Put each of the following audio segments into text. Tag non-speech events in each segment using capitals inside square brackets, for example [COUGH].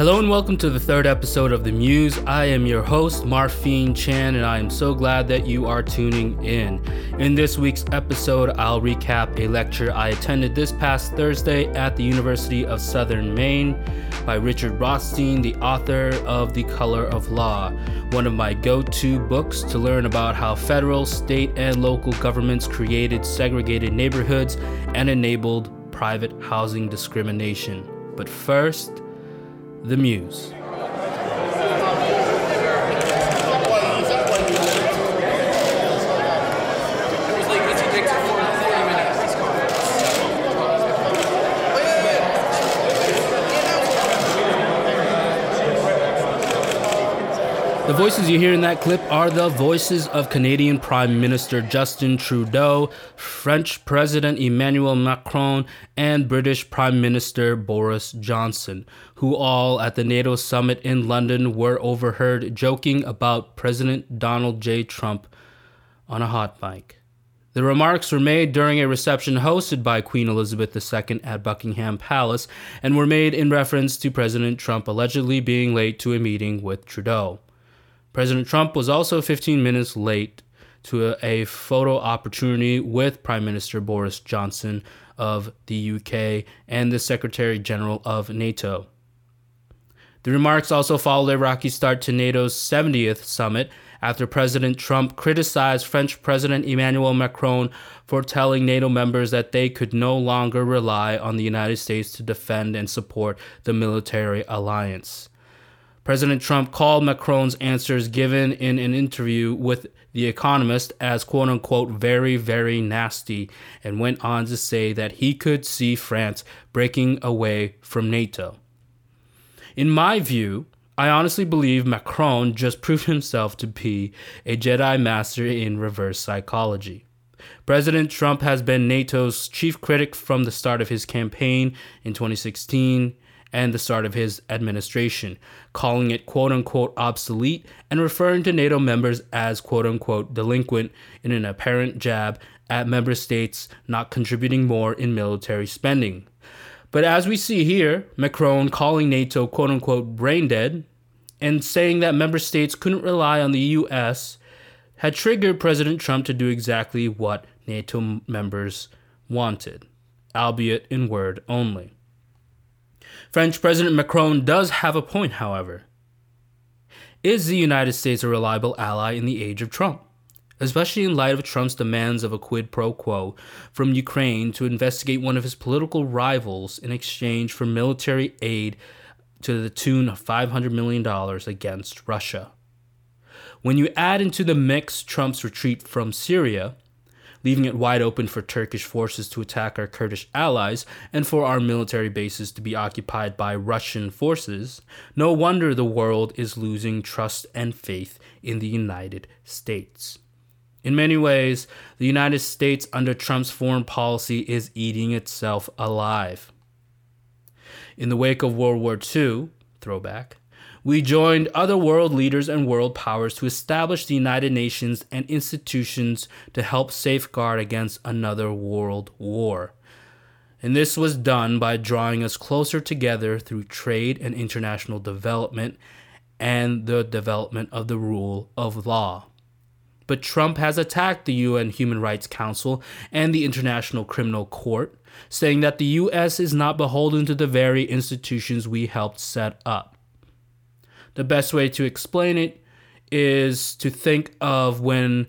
Hello and welcome to the third episode of The Muse. I am your host, Marpheen Chann, and I am so glad that you are tuning in. In this week's episode, I'll recap a lecture I attended this past Thursday at the University of Southern Maine by Richard Rothstein, the author of The Color of Law, one of my go to books to learn about how federal, state, and local governments created segregated neighborhoods and enabled private housing discrimination. But first, the Muse. The voices you hear in that clip are the voices of Canadian Prime Minister Justin Trudeau, French President Emmanuel Macron, and British Prime Minister Boris Johnson, who all at the NATO summit in London were overheard joking about President Donald J. Trump on a hot mic. The remarks were made during a reception hosted by Queen Elizabeth II at Buckingham Palace and were made in reference to President Trump allegedly being late to a meeting with Trudeau. President Trump was also 15 minutes late to a, a, photo opportunity with Prime Minister Boris Johnson of the UK and the Secretary General of NATO. The remarks also followed a rocky start to NATO's 70th summit after President Trump criticized French President Emmanuel Macron for telling NATO members that they could no longer rely on the United States to defend and support the military alliance. President Trump called Macron's answers given in an interview with The Economist as quote unquote very, very nasty and went on to say that he could see France breaking away from NATO. In my view, I honestly believe Macron just [LAUGHS] proved himself to be a Jedi master in reverse psychology. President Trump has been NATO's chief critic from the start of his campaign in 2016 and the start of his administration, calling it quote unquote obsolete and referring to NATO members as quote unquote delinquent in an apparent jab at member states not contributing more in military spending. But as we see here, Macron calling NATO quote unquote brain dead and saying that member states couldn't rely on the US had triggered President Trump to do exactly what NATO members wanted, albeit in word only. French President Macron does have a point, however. Is the United States a reliable ally in the age of Trump? Especially in light of Trump's demands of a quid pro quo from Ukraine to investigate one of his political rivals in exchange for military aid to the tune of $500 million against Russia. When you add into the mix Trump's retreat from Syria, leaving it wide open for Turkish forces to attack our Kurdish allies and for our military bases to be occupied by Russian forces, no wonder the world is losing trust and faith in the United States. In many ways, the United States under Trump's foreign policy is eating itself alive. In the wake of World War II, throwback, we joined other world leaders and world powers to establish the United Nations and institutions to help safeguard against another world war. And this was done by drawing us closer together through trade and international development and the development of the rule of law. But Trump has attacked the UN Human Rights Council and the International Criminal Court, saying that the US is not beholden to the very institutions we helped set up the best way to explain it is to think of when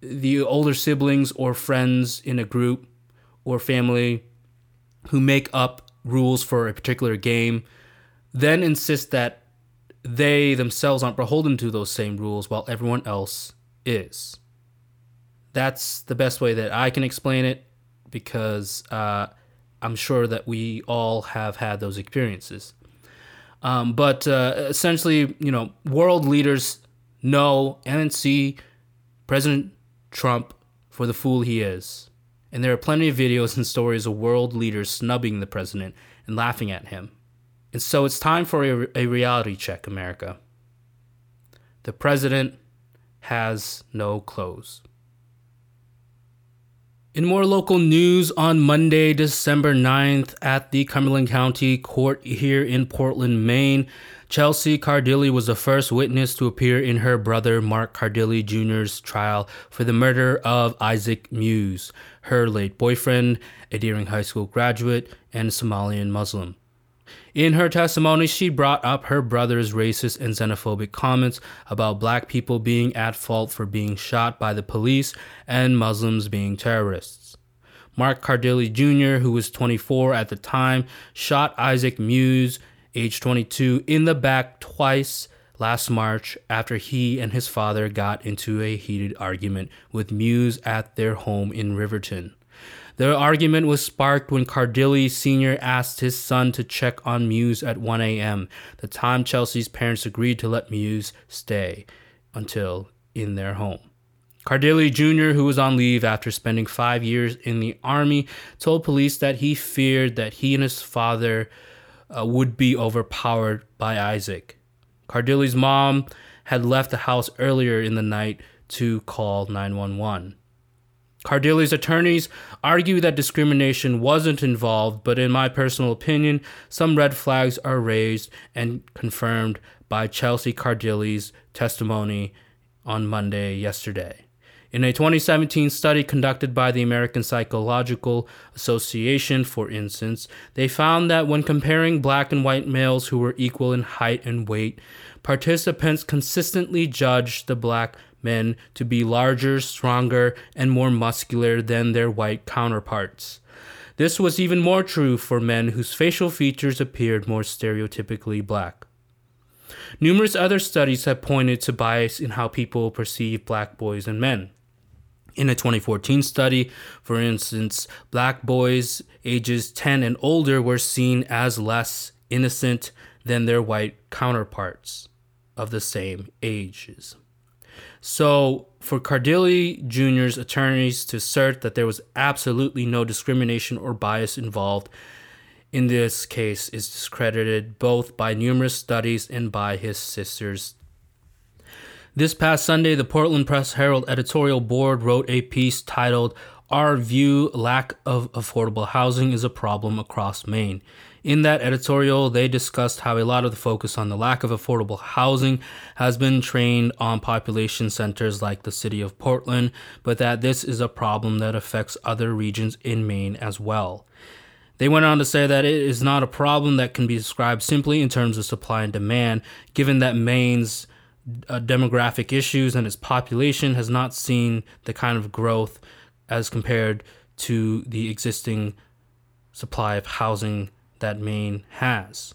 the older siblings or friends in a group or family who make up rules for a particular game then insist that they themselves aren't beholden to those same rules while everyone else is. That's the best way that I can explain it because uh, I'm sure that we all have had those experiences. Um, but uh, essentially, you know, world leaders know and see President Trump for the fool he is. And there are plenty of videos and stories of world leaders snubbing the president and laughing at him. And so it's time for a, a reality check, America. The president has no clothes. In more local news, on Monday, December 9th, at the Cumberland County Court here in Portland, Maine, Chelsea Cardilli was the first witness to appear in her brother Mark Cardilli Jr.'s trial for the murder of Isaac Muse, her late boyfriend, a Deering High School graduate, and Somalian Muslim. In her testimony, she brought up her brother's racist and xenophobic comments about black people being at fault for being shot by the police and Muslims being terrorists. Mark Cardilli Jr., who was 24 at the time, shot Isaac Muse, age 22, in the back twice last March after he and his father got into a heated argument with Muse at their home in Riverton. The argument was sparked when Cardilli Sr. asked his son to check on Muse at 1 a.m., the time Chelsea's parents agreed to let Muse stay until in their home. Cardilli Jr., who was on leave after spending five years in the Army, told police that he feared that he and his father uh, would be overpowered by Isaac. Cardilli's mom had left the house earlier in the night to call 911. Cardilli's attorneys argue that discrimination wasn't involved, but in my personal opinion, some red flags are raised and confirmed by Chelsea Cardilli's testimony on Monday yesterday. In a 2017 study conducted by the American Psychological Association, for instance, they found that when comparing black and white males who were equal in height and weight, participants consistently judged the black men to be larger, stronger, and more muscular than their white counterparts. This was even more true for men whose facial features appeared more stereotypically black. Numerous other studies have pointed to bias in how people perceive black boys and men. In a 2014 study, for instance, black boys ages 10 and older were seen as less innocent than their white counterparts of the same ages. So, for Cardilli Jr.'s attorneys to assert that there was absolutely no discrimination or bias involved in this case is discredited both by numerous studies and by his sisters. This past Sunday, the Portland Press Herald editorial board wrote a piece titled Our View Lack of Affordable Housing is a Problem Across Maine. In that editorial, they discussed how a lot of the focus on the lack of affordable housing has been trained on population centers like the city of Portland, but that this is a problem that affects other regions in Maine as well. They went on to say that it is not a problem that can be described simply in terms of supply and demand, given that Maine's uh, demographic issues and its population has not seen the kind of growth as compared to the existing supply of housing that Maine has.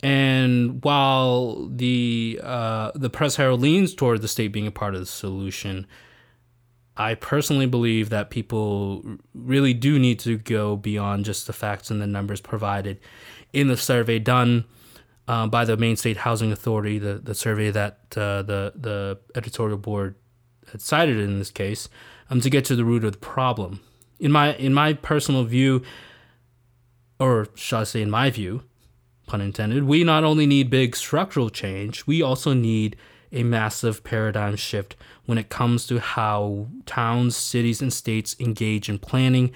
And while the uh, the press herald leans toward the state being a part of the solution, I personally believe that people really do need to go beyond just the facts and the numbers provided in the survey done uh, by the Maine State Housing Authority, the, the survey that uh, the the editorial board had cited in this case, um, to get to the root of the problem. In my in my personal view, or shall I say, in my view, pun intended, we not only need big structural change, we also need a massive paradigm shift when it comes to how towns, cities, and states engage in planning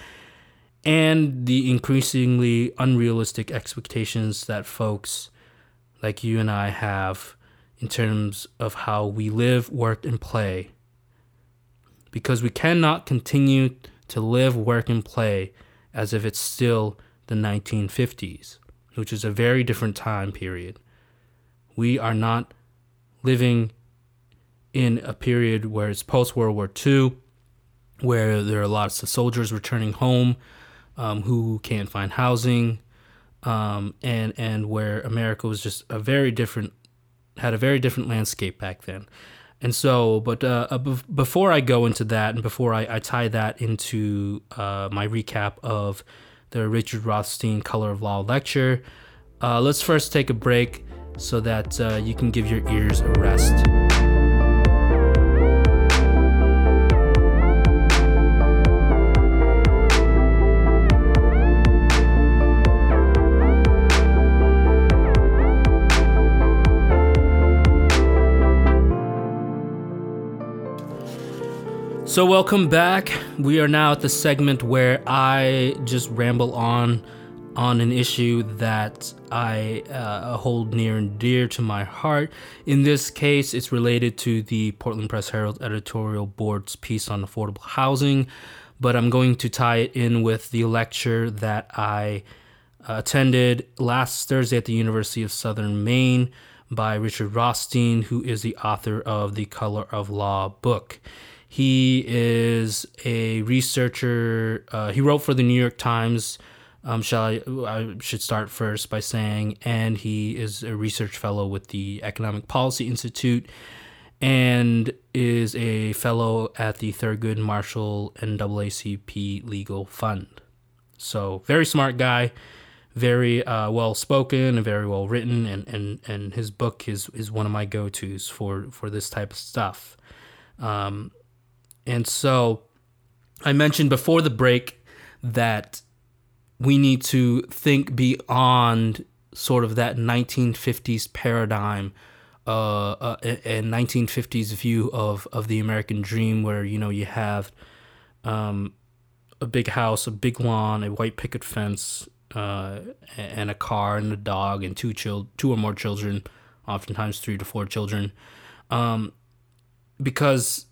and the increasingly unrealistic expectations that folks like you and I have in terms of how we live, work, and play. Because we cannot continue to live, work, and play as if it's still the 1950s, which is a very different time period. We are not living in a period where it's post World War II, where there are lots of soldiers returning home um, who can't find housing, um, and and where America was just a very different had a very different landscape back then. And so, but uh, uh before I go into that, and before I, I tie that into uh, my recap of the Richard Rothstein Color of Law lecture. Uh, let's first take a break so that uh, you can give your ears a rest. So, welcome back. We are now at the segment where I just ramble on on an issue that I uh, hold near and dear to my heart. In this case, it's related to the Portland Press Herald editorial board's piece on affordable housing, but I'm going to tie it in with the lecture that I uh, attended last Thursday at the University of Southern Maine by Richard Rothstein, who is the author of the Color of Law book. He is a researcher. Uh, he wrote for the New York Times. Um, shall I? I should start first by saying, and he is a research fellow with the Economic Policy Institute, and is a fellow at the Thurgood Marshall NAACP Legal Fund. So very smart guy, very uh, well spoken and very well written, and, and, and his book is, is one of my go tos for for this type of stuff. Um, and so I mentioned before the break that we need to think beyond sort of that 1950s paradigm uh, uh, and 1950s view of, of the American dream, where you know you have um, a big house, a big lawn, a white picket fence, uh, and a car and a dog and two chil- two or more children, oftentimes three to four children, um, because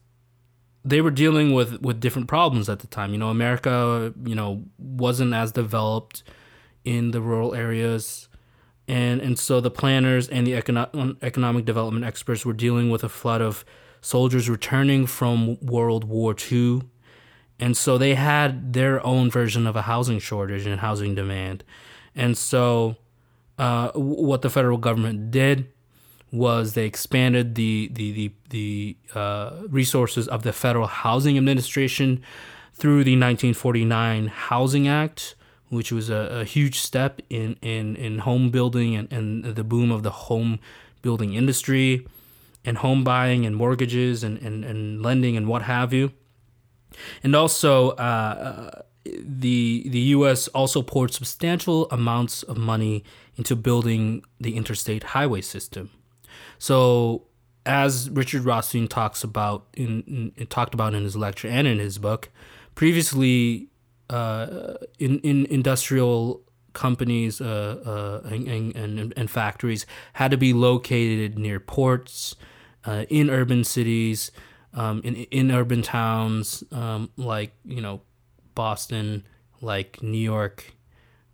they were dealing with with different problems at the time. You know, America, you know, wasn't as developed in the rural areas, and and so the planners and the econo- economic development experts were dealing with a flood of soldiers returning from World War II, and so they had their own version of a housing shortage and housing demand, and so uh, what the federal government did was they expanded the the the, the uh, resources of the Federal Housing Administration through the 1949 Housing Act, which was a, a huge step in, in, in home building and, and the boom of the home building industry and home buying and mortgages and, and, and lending and what have you. And also, uh, the the U.S. also poured substantial amounts of money into building the interstate highway system. So, as Richard Rothstein talks about in, in, talked about in his lecture and in his book, previously uh, in in industrial companies uh, uh, and, and, and factories had to be located near ports, uh, in urban cities, um, in in urban towns um, like you know Boston, like New York,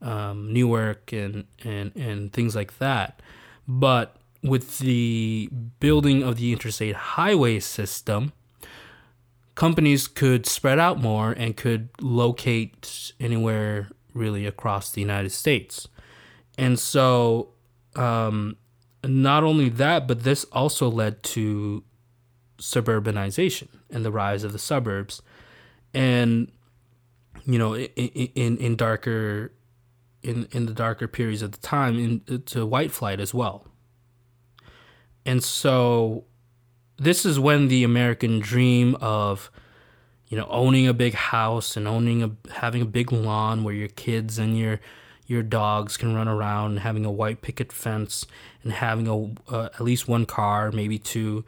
um, Newark, and and and things like that. But with the building of the interstate highway system, companies could spread out more and could locate anywhere really across the United States. And so, um, not only that, but this also led to suburbanization and the rise of the suburbs. And, you know, in, in, in darker, in, in the darker periods of the time, in, to white flight as well. And so this is when the American dream of you know owning a big house and owning a having a big lawn where your kids and your your dogs can run around and having a white picket fence and having a uh, at least one car maybe two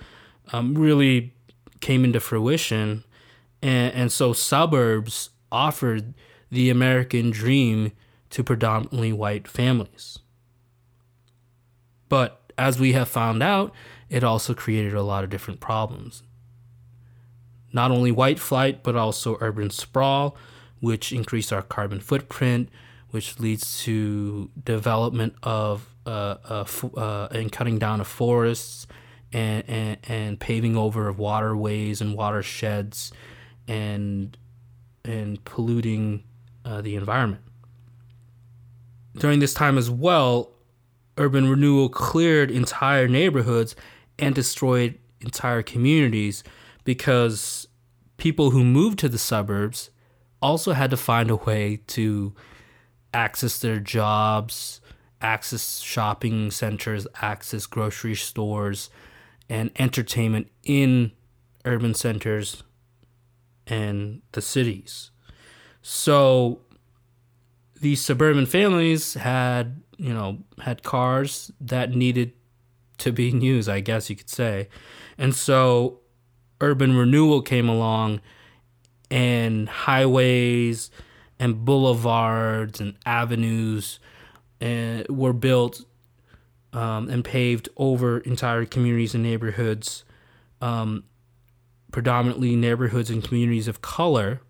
um, really came into fruition. And, and so suburbs offered the american dream to predominantly white families. But as we have found out, it also created a lot of different problems. Not only white flight, but also urban sprawl, which increased our carbon footprint, which leads to development of uh, uh, uh, and cutting down of forests and, and, and paving over of waterways and watersheds and and polluting uh, the environment. During this time as well, urban renewal cleared entire neighborhoods and destroyed entire communities because people who moved to the suburbs also had to find a way to access their jobs, access shopping centers, access grocery stores, and entertainment in urban centers and the cities. So these suburban families had you know, had cars that needed to be used, I guess you could say. And so urban renewal came along and highways and boulevards and avenues and were built um, and paved over entire communities and neighborhoods, um, predominantly neighborhoods and communities of color,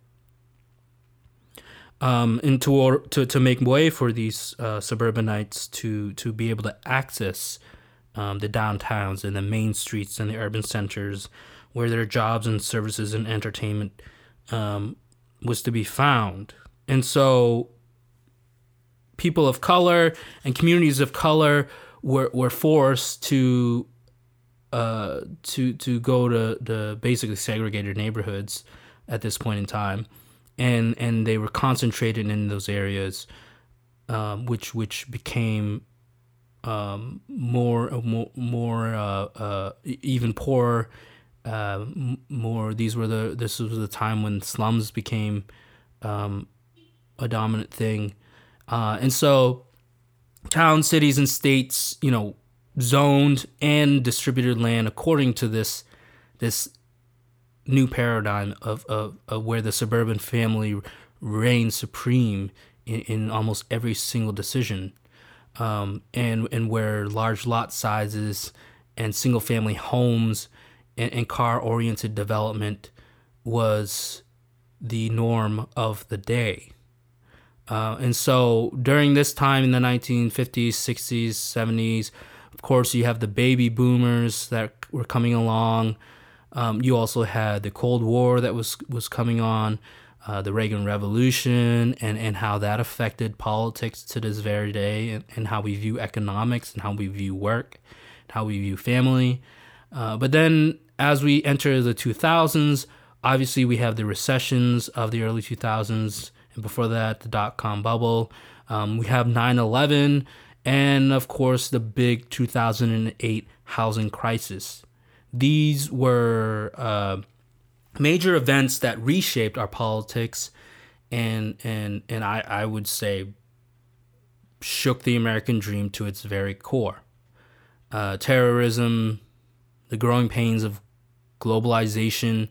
um, and to, to, to make way for these uh, suburbanites to, to be able to access um, the downtowns and the main streets and the urban centers where their jobs and services and entertainment um, was to be found. And so people of color and communities of color were, were forced to uh, to to go to the basically segregated neighborhoods at this point in time, and and they were concentrated in those areas, um, which which became um, more more more uh, uh, even poorer. Uh, more these were the this was the time when slums became um, a dominant thing, uh, and so towns, cities, and states, you know, zoned and distributed land according to this this new paradigm of, of, of where the suburban family reigns supreme in, in almost every single decision um, and and where large lot sizes and single family homes and, and car oriented development was the norm of the day. Uh, and so during this time in the 1950s, 60s, 70s, of course, you have the baby boomers that were coming along. Um, you also had the Cold War that was was coming on uh, the Reagan Revolution and, and how that affected politics to this very day, and, and how we view economics and how we view work, and how we view family. Uh, but then as we enter the 2000s, obviously we have the recessions of the early 2000s, and before that, the dot com bubble. Um, we have 9 11, and of course, the big 2008 housing crisis. These were. Uh, major events that reshaped our politics and and and I, I would say shook the American dream to its very core. Uh, terrorism, the growing pains of globalization,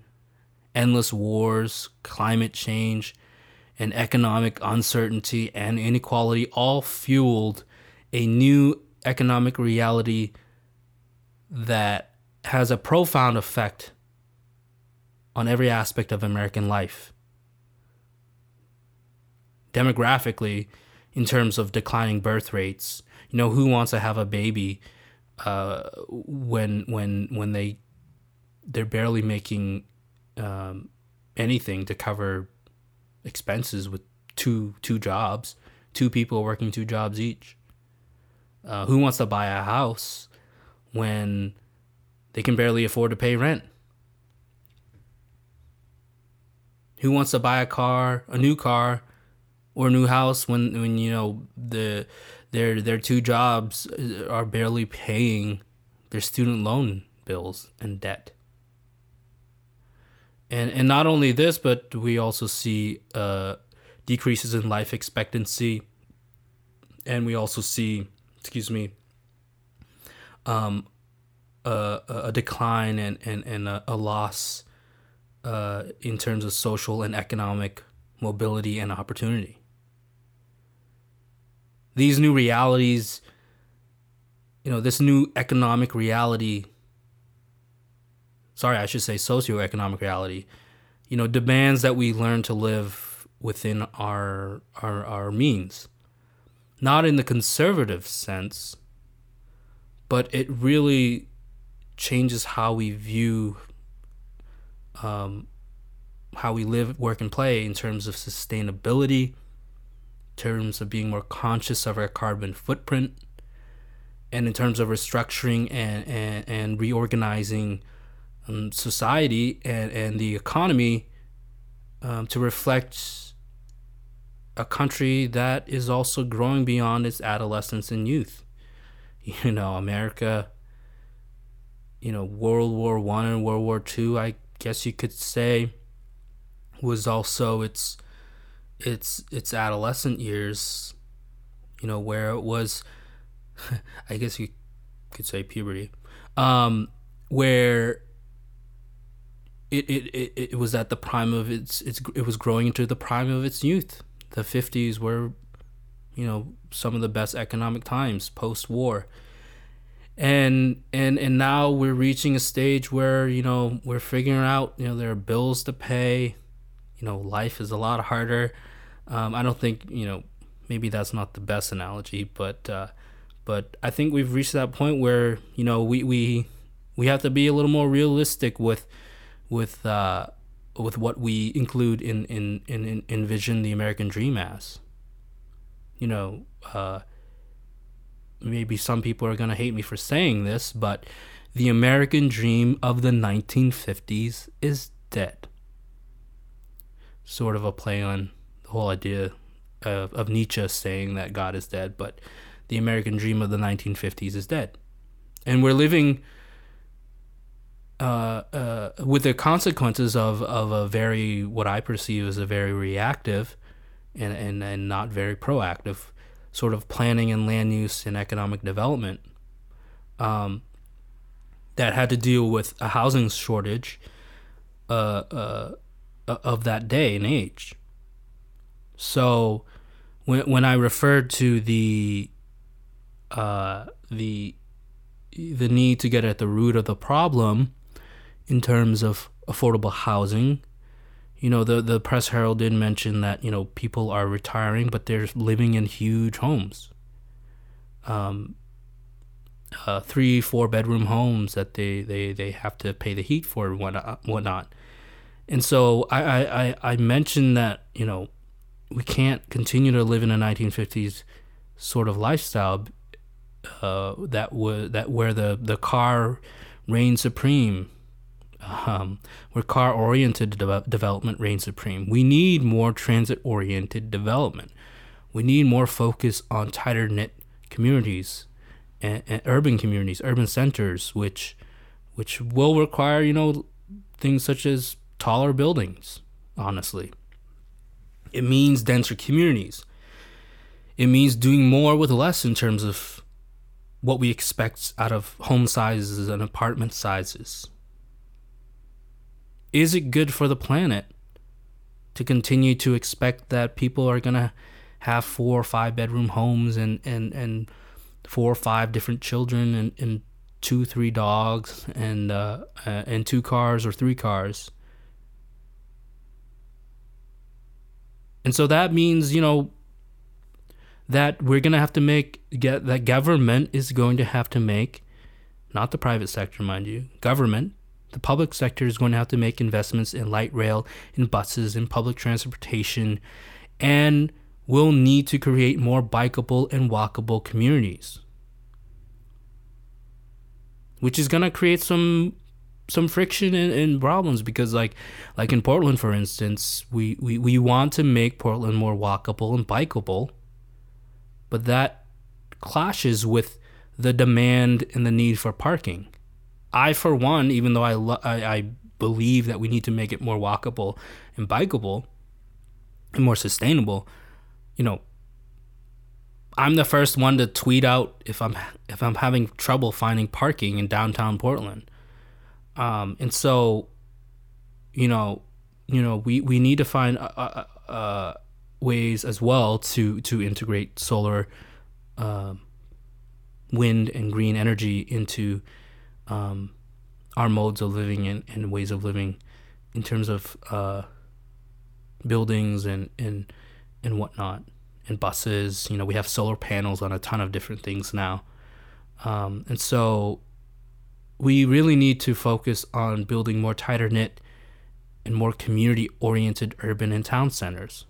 endless wars, climate change, and economic uncertainty and inequality all fueled a new economic reality that has a profound effect on every aspect of American life. Demographically, in terms of declining birth rates, you know, who wants to have a baby uh, when when when they they're barely making um, anything to cover expenses with two two jobs, two people working two jobs each. Uh, who wants to buy a house when they can barely afford to pay rent? Who wants to buy a car, a new car, or a new house when when you know the their their two jobs are barely paying their student loan bills and debt. And and not only this, but we also see uh, decreases in life expectancy, and we also see, excuse me, um, a, decline and and and a, a loss uh, in terms of social and economic mobility and opportunity. These new realities, you know, this new economic reality, sorry, I should say socioeconomic reality, you know, demands that we learn to live within our, our, our means. Not in the conservative sense, but it really changes how we view um, how we live, work, and play in terms of sustainability, in terms of being more conscious of our carbon footprint, and in terms of restructuring and, and, and reorganizing um, society and, and the economy um, to reflect a country that is also growing beyond its adolescence and youth. [LAUGHS] You know, America, you know, World War One and World War Two, I guess you could say was also its its its adolescent years you know where it was [LAUGHS] i guess you could say puberty um where it, it, it, it was at the prime of its, its it was growing into the prime of its youth. The 50s were, you know, some of the best economic times post war. And and and now we're reaching a stage where, you know, we're figuring out, you know, there are bills to pay. You know, life is a lot harder. Um, I don't think, you know, maybe that's not the best analogy, but uh, but I think we've reached that point where, you know, we we we have to be a little more realistic with with uh, with what we include in, in, in, in envision the American dream as. You know, uh, maybe some people are going to hate me for saying this, but the American dream of the 1950s is dead. Sort of a play on the whole idea of, of Nietzsche saying that God is dead, but the American dream of the 1950s is dead. And we're living uh, uh, with the consequences of, of a very what I perceive as a very reactive and, and, and not very proactive sort of planning and land use and economic development um, that had to deal with a housing shortage uh, uh, uh of that day and age. So when, when I referred to the uh, the the need to get at the root of the problem in terms of affordable housing. You know, the the press herald did mention that you know people are retiring, but they're living in huge homes. Um, uh, three, four bedroom homes that they, they, they have to pay the heat for and whatnot. whatnot. And so I, I, I mentioned that, you know, we can't continue to live in a 1950s sort of lifestyle uh, that was that where the, the car reigned supreme um, where car oriented de- development reigns supreme. We need more transit oriented development. We need more focus on tighter knit communities and, and, urban communities, urban centers, which which will require you know things such as taller buildings. Honestly, it means denser communities. It means doing more with less in terms of what we expect out of home sizes and apartment sizes is it good for the planet to continue to expect that people are going to have four or five bedroom homes and, and, and four or five different children and, and two, three dogs and, uh, uh, and two cars or three cars? And so that means, you know, that we're going to have to make, get that government is going to have to make, not the private sector, mind you, government the public sector is going to have to make investments in light rail, in buses, in public transportation, and will need to create more bikeable and walkable communities. Which is gonna create some some friction and, and problems because like like in Portland for instance, we, we, we want to make Portland more walkable and bikeable, but that clashes with the demand and the need for parking. I, for one, even though I, lo- I, I believe that we need to make it more walkable and bikeable and more sustainable, you know, I'm the first one to tweet out if I'm if I'm having trouble finding parking in downtown Portland. Um, and so, you know, you know, we, we need to find uh, uh, uh, ways as well to to integrate solar, uh, wind, and green energy into um, our modes of living and, and ways of living in terms of uh, buildings and, and and whatnot and buses. You know, we have solar panels on a ton of different things now, um, and so we really need to focus on building more tighter knit and more community oriented urban and town centers.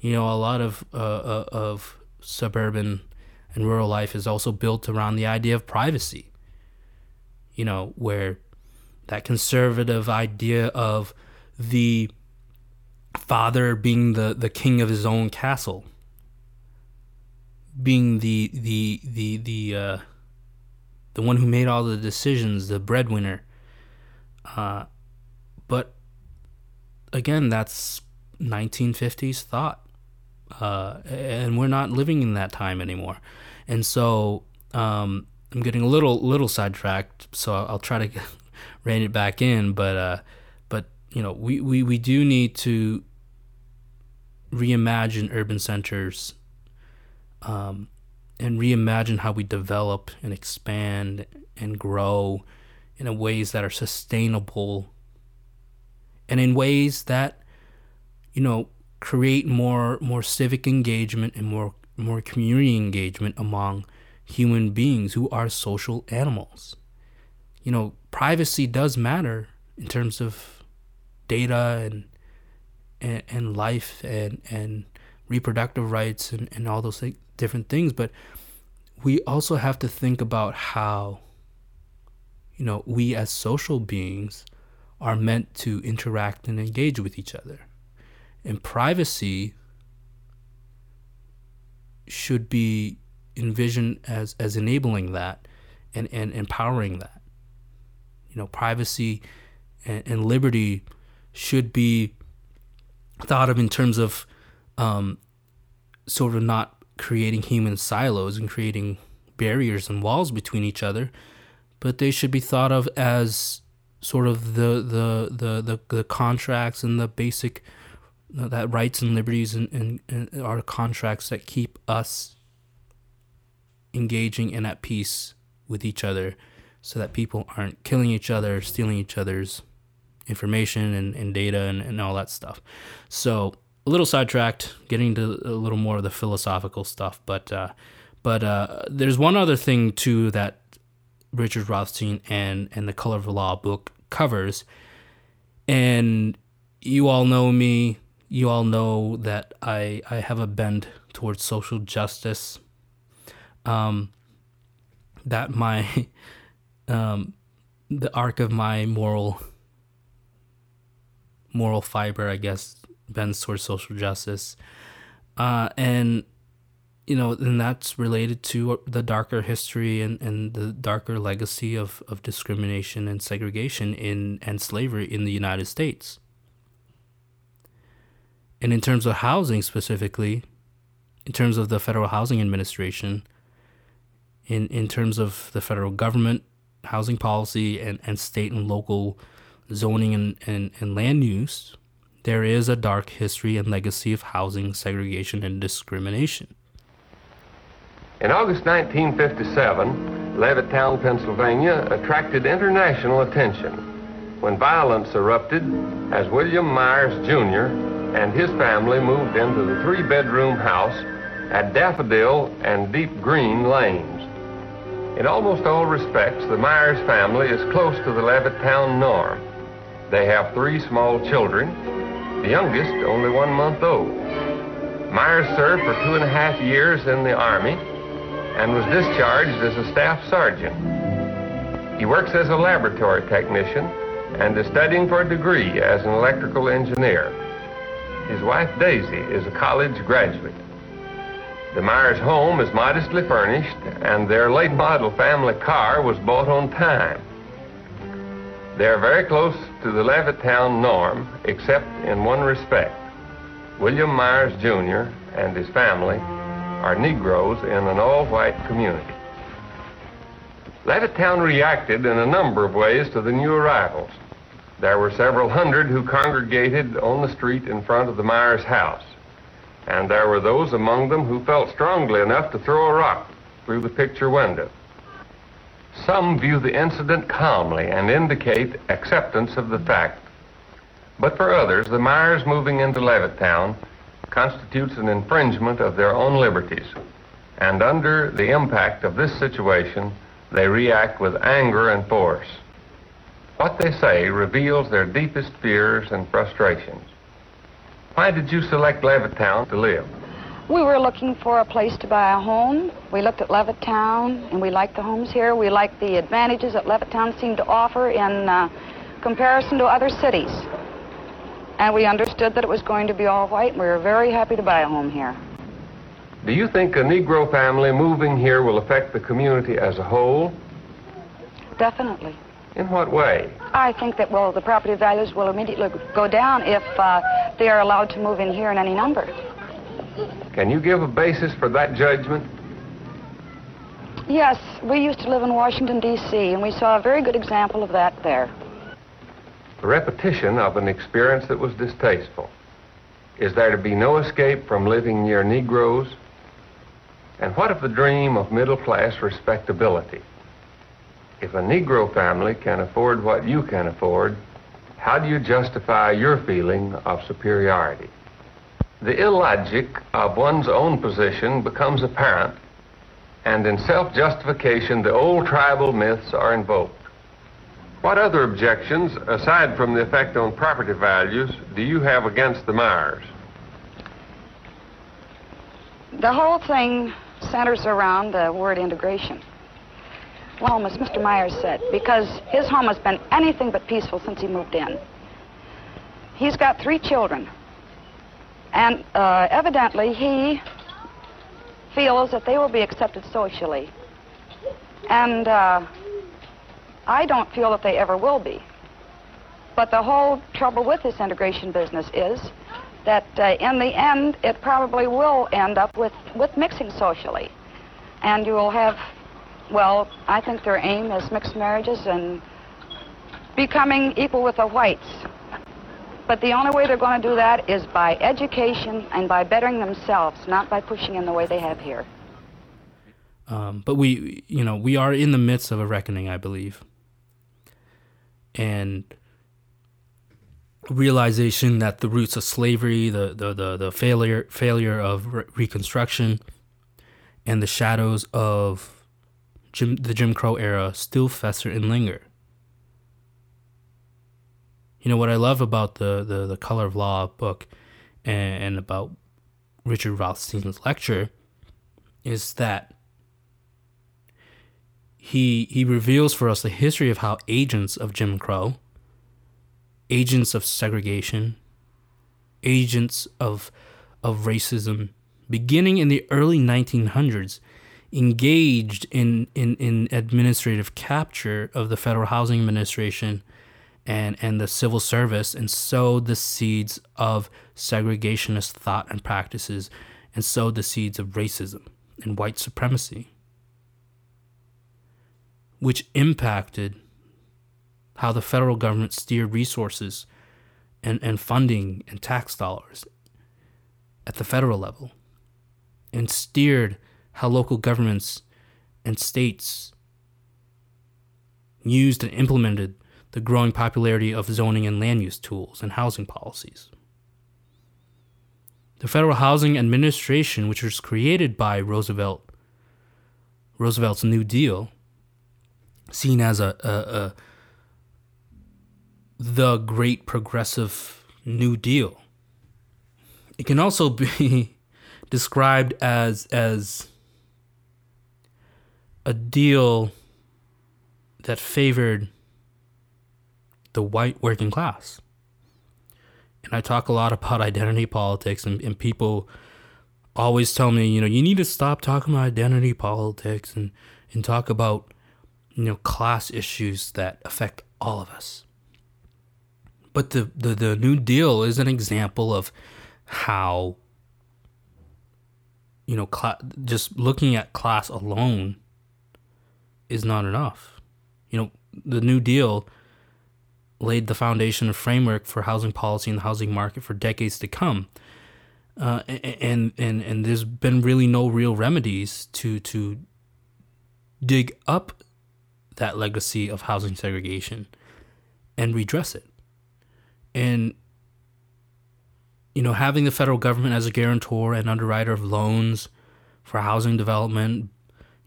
You know, a lot of uh, uh, of suburban and rural life is also built around the idea of privacy you know, where that conservative idea of the father being the, the king of his own castle, being the the the the uh, the one who made all the decisions, the breadwinner. Uh, but again, that's 1950s thought, uh, and we're not living in that time anymore. And so, um, I'm getting a little little sidetracked, so I'll try to [LAUGHS] rein it back in. But uh, but you know, we, we, we do need to reimagine urban centers um, and reimagine how we develop and expand and grow in ways that are sustainable and in ways that you know create more more civic engagement and more more community engagement among human beings who are social animals. You know, privacy does matter in terms of data and and, and life and and reproductive rights and, and all those th- different things, but we also have to think about how you know we as social beings are meant to interact and engage with each other. And privacy should be envisioned as, as enabling that and, and empowering that. You know, privacy and, and liberty should be thought of in terms of um, sort of not creating human silos and creating barriers and walls between each other, but they should be thought of as sort of the the the the, the contracts and the basic uh, that rights and liberties and, and, and are contracts that keep us engaging and at peace with each other so that people aren't killing each other stealing each other's information and, and data and, and all that stuff so a little sidetracked getting to a little more of the philosophical stuff but uh, but uh, there's one other thing too that Richard Rothstein and and the Color of Law book covers. And you all know me. You all know that I I have a bend towards social justice. Um, that my [LAUGHS] um, the arc of my moral moral fiber, I guess, bends towards social justice. Uh, and you know, and that's related to the darker history and, and the darker legacy of, of discrimination and segregation in and slavery in the United States. And in terms of housing specifically, in terms of the Federal Housing Administration, in, in terms of the federal government, housing policy, and, and state and local zoning and, and, and land use, there is a dark history and legacy of housing segregation and discrimination. In August 1957, Levittown, Pennsylvania attracted international attention when violence erupted as William Myers Jr. and his family moved into the three-bedroom house at Daffodil and Deep Green Lanes. In almost all respects, the Myers family is close to the Levittown norm. They have three small children, the youngest only one month old. Myers served for two and a half years in the Army and was discharged as a staff sergeant. He works as a laboratory technician and is studying for a degree as an electrical engineer. His wife, Daisy, is a college graduate. The Myers home is modestly furnished, and their late model family car was bought on time. They are very close to the Levittown norm, except in one respect. William Myers, Jr. and his family are Negroes in an all-white community. Levittown reacted in a number of ways to the new arrivals. There were several hundred who congregated on the street in front of the Myers house. And there were those among them who felt strongly enough to throw a rock through the picture window. Some view the incident calmly and indicate acceptance of the fact. But for others, the Myers moving into Levittown constitutes an infringement of their own liberties. And under the impact of this situation, they react with anger and force. What they say reveals their deepest fears and frustrations. Why did you select Levittown to live? We were looking for a place to buy a home. We looked at Levittown, and we liked the homes here. We liked the advantages that Levittown seemed to offer in uh, comparison to other cities. And we understood that it was going to be all white, and we were very happy to buy a home here. Do you think a Negro family moving here will affect the community as a whole? Definitely. In what way? I think that, well, the property values will immediately go down if uh, they are allowed to move in here in any number. Can you give a basis for that judgment? Yes, we used to live in Washington, D.C., and we saw a very good example of that there. The repetition of an experience that was distasteful. Is there to be no escape from living near Negroes? And what of the dream of middle class respectability? If a Negro family can afford what you can afford, how do you justify your feeling of superiority? The illogic of one's own position becomes apparent, and in self justification, the old tribal myths are invoked. What other objections, aside from the effect on property values, do you have against the Myers? The whole thing centers around the word integration. Well, as Mr. Myers said, because his home has been anything but peaceful since he moved in. He's got three children. And uh, evidently, he feels that they will be accepted socially. And uh, I don't feel that they ever will be. But the whole trouble with this integration business is that uh, in the end, it probably will end up with, with mixing socially. And you will have, well, I think their aim is mixed marriages and becoming equal with the whites. But the only way they're going to do that is by education and by bettering themselves, not by pushing in the way they have here. Um, but we, you know, we are in the midst of a reckoning, I believe. And realization that the roots of slavery, the the the, the failure failure of re- Reconstruction, and the shadows of Jim, the Jim Crow era still fester and linger. You know what I love about the the, the Color of Law book, and, and about Richard Rothstein's lecture, is that he he reveals for us the history of how agents of Jim Crow agents of segregation, agents of, of racism, beginning in the early 1900s, engaged in, in, in administrative capture of the Federal Housing Administration and, and the civil service and sowed the seeds of segregationist thought and practices and sowed the seeds of racism and white supremacy, which impacted how the federal government steered resources and, and funding and tax dollars at the federal level and steered how local governments and states used and implemented the growing popularity of zoning and land use tools and housing policies. The Federal Housing Administration, which was created by Roosevelt, Roosevelt's New Deal, seen as a, a, a the great progressive New Deal. It can also be [LAUGHS] described as as a deal that favored the white working class. And I talk a lot about identity politics, and, and people always tell me, you know, you need to stop talking about identity politics and, and talk about, you know, class issues that affect all of us. But the, the, the New Deal is an example of how, you know, cl- just looking at class alone is not enough. You know, the New Deal laid the foundation and framework for housing policy and the housing market for decades to come. Uh, and, and and there's been really no real remedies to to dig up that legacy of housing segregation and redress it and you know having the federal government as a guarantor and underwriter of loans for housing development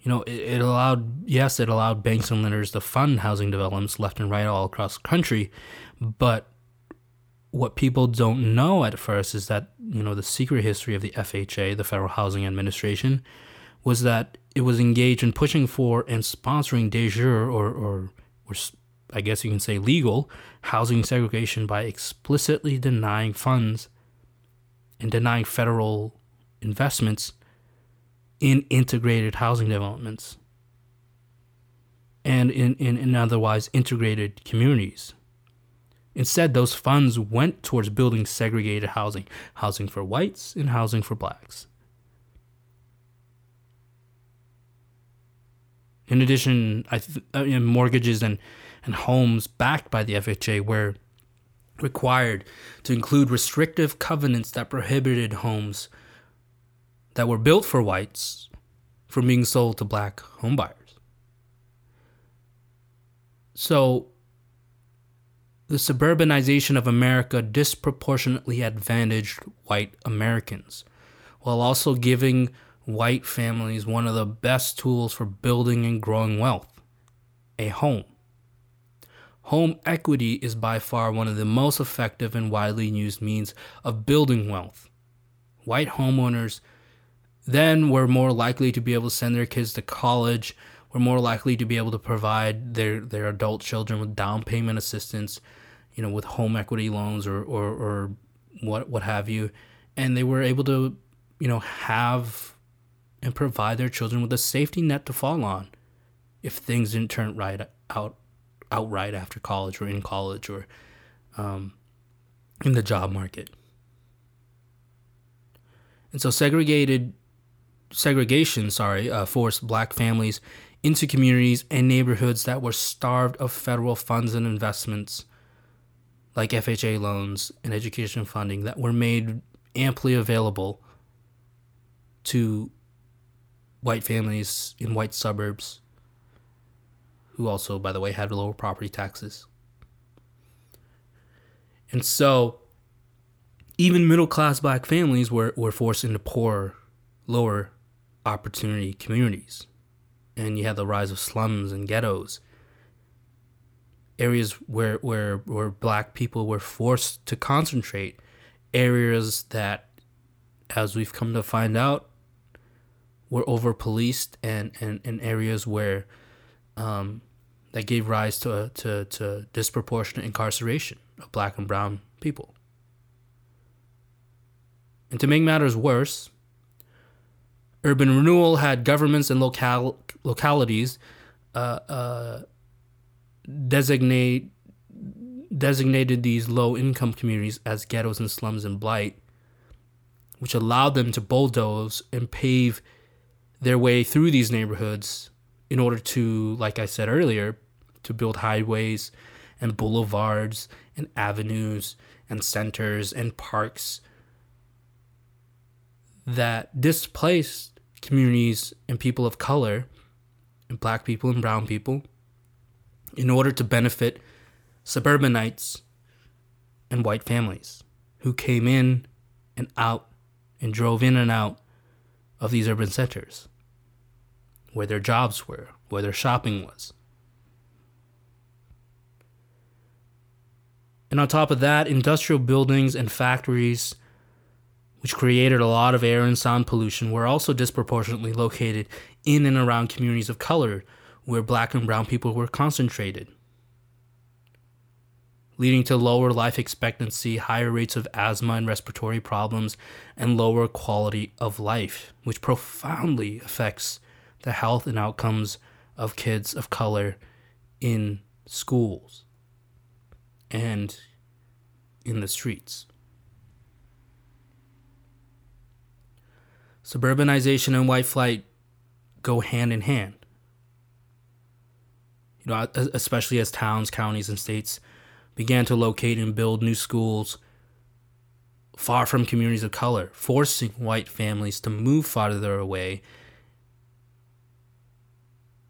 you know it, it, allowed yes it allowed banks and lenders to fund housing developments left and right all across the country. But what people don't know at first is that you know the secret history of the FHA the Federal Housing Administration was that it was engaged in pushing for and sponsoring de jure or or, or I guess you can say legal, housing segregation by explicitly denying funds and denying federal investments in integrated housing developments and in, in, in otherwise integrated communities. Instead, those funds went towards building segregated housing, housing for whites and housing for blacks. In addition, I th- uh, you know, mortgages and, and homes backed by the FHA were required to include restrictive covenants that prohibited homes that were built for whites from being sold to black homebuyers. So, the suburbanization of America disproportionately advantaged white Americans, while also giving white families one of the best tools for building and growing wealth a home. Home equity is by far one of the most effective and widely used means of building wealth. White homeowners then we're more likely to be able to send their kids to college, We're more likely to be able to provide their, their adult children with down payment assistance, you know, with home equity loans or, or, or what what have you. And they were able to, you know, have and provide their children with a safety net to fall on if things didn't turn right out outright after college or in college or um, in the job market. And so segregated segregation, sorry, uh, forced black families into communities and neighborhoods that were starved of federal funds and investments like FHA loans and education funding that were made amply available to white families in white suburbs who also, by the way, had lower property taxes. And so, even middle class black families were, were forced into poorer, lower opportunity communities. And you had the rise of slums and ghettos, areas where, where, where black people were forced to concentrate, areas that, as we've come to find out, were over policed and, and, and areas where um, that gave rise to, to, to disproportionate incarceration of black and brown people. And to make matters worse, urban renewal had governments and local, localities uh, uh, designate designated these low income communities as ghettos and slums and blight, which allowed them to bulldoze and pave their way through these neighborhoods in order to, like I said earlier, to build highways and boulevards and avenues and centers and parks that displaced communities and people of color and black people and brown people in order to benefit suburbanites and white families who came in and out and drove in and out of these urban centers, where their jobs were, where their shopping was. And on top of that, industrial buildings and factories, which created a lot of air and sound pollution, were also disproportionately located in and around communities of color where black and brown people were concentrated, leading to lower life expectancy, higher rates of asthma and respiratory problems, and lower quality of life, which profoundly affects the health and outcomes of kids of color in schools and in the streets. Suburbanization and white flight go hand in hand. You know, especially as towns, counties, and states began to locate and build new schools far from communities of color, forcing white families to move farther away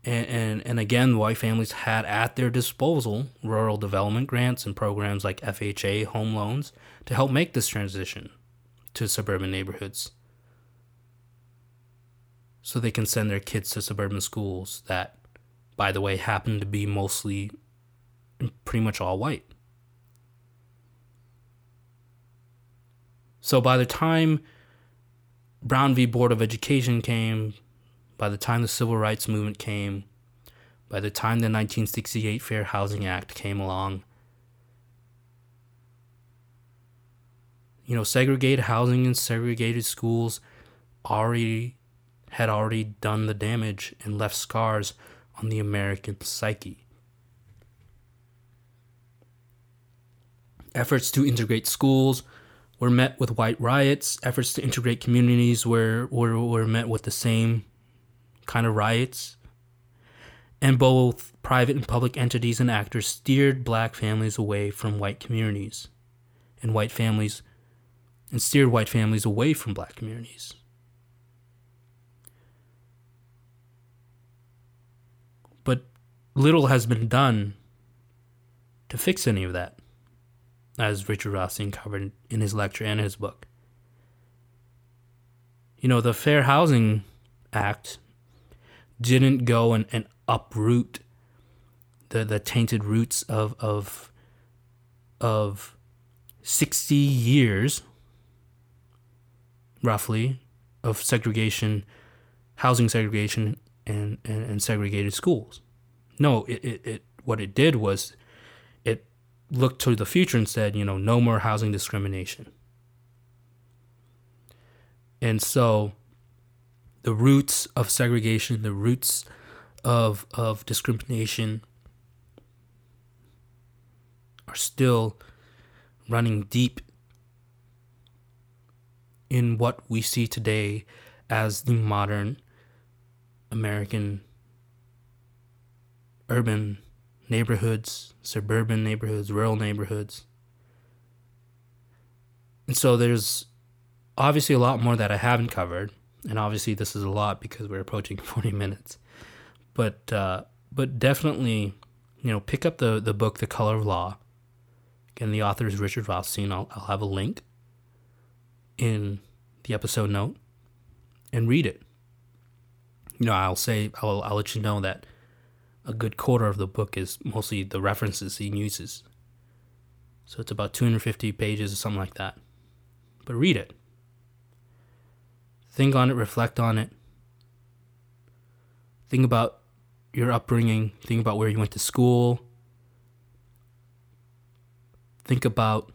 and, and, and again, white families had at their disposal rural development grants and programs like FHA home loans to help make this transition to suburban neighborhoods. So they can send their kids to suburban schools that, by the way, happen to be mostly pretty much all white. So by the time Brown v. Board of Education came, by the time the civil rights movement came, by the time the 1968 Fair Housing Act came along, you know, segregated housing and segregated schools already had already done the damage and left scars on the American psyche. Efforts to integrate schools were met with white riots. Efforts to integrate communities were, were, were met with the same kind of riots. And both private and public entities and actors steered black families away from white communities and white families and steered white families away from black communities. But little has been done to fix any of that, as Richard Rothstein covered in his lecture and his book. You know, the Fair Housing Act didn't go and, and uproot the, the tainted roots of, of, of 60 years, roughly, of segregation, housing segregation, and, and, and segregated schools. No, it, it, it what it did was it looked to the future and said, you know, no more housing discrimination. And so the roots of segregation, the roots of of discrimination are still running deep in what we see today as the modern American urban neighborhoods, suburban neighborhoods, rural neighborhoods. And so there's obviously a lot more that I haven't covered, and obviously this is a lot because we're approaching [LAUGHS] 40 minutes. But uh, but definitely, you know, pick up the the book The Color of Law. Again, the author is Richard Rothstein. I'll, I'll have a link in the episode note and read it. You know, I'll say I'll I'll let you know that a good quarter of the book is mostly the references he uses. So it's about 250 pages or something like that. But read it. Think on it, reflect on it. Think about your upbringing, think about where you went to school. Think about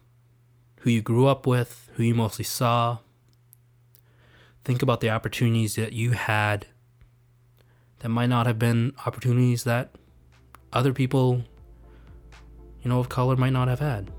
who you grew up with, who you mostly saw. Think about the opportunities that you had that might not have been opportunities that other people, you know, of color might not have had.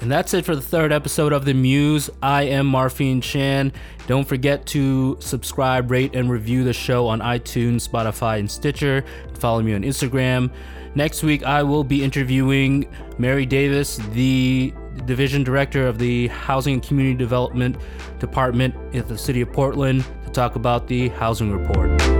And that's it for the third episode of The Muse. I am Marpheen Chann. Don't forget to subscribe, rate, and review the show on iTunes, Spotify, and Stitcher. Follow me on Instagram. Next week, I will be interviewing Mary Davis, the Division Director of the Housing and Community Development Department at the City of Portland, to talk about the Housing Report.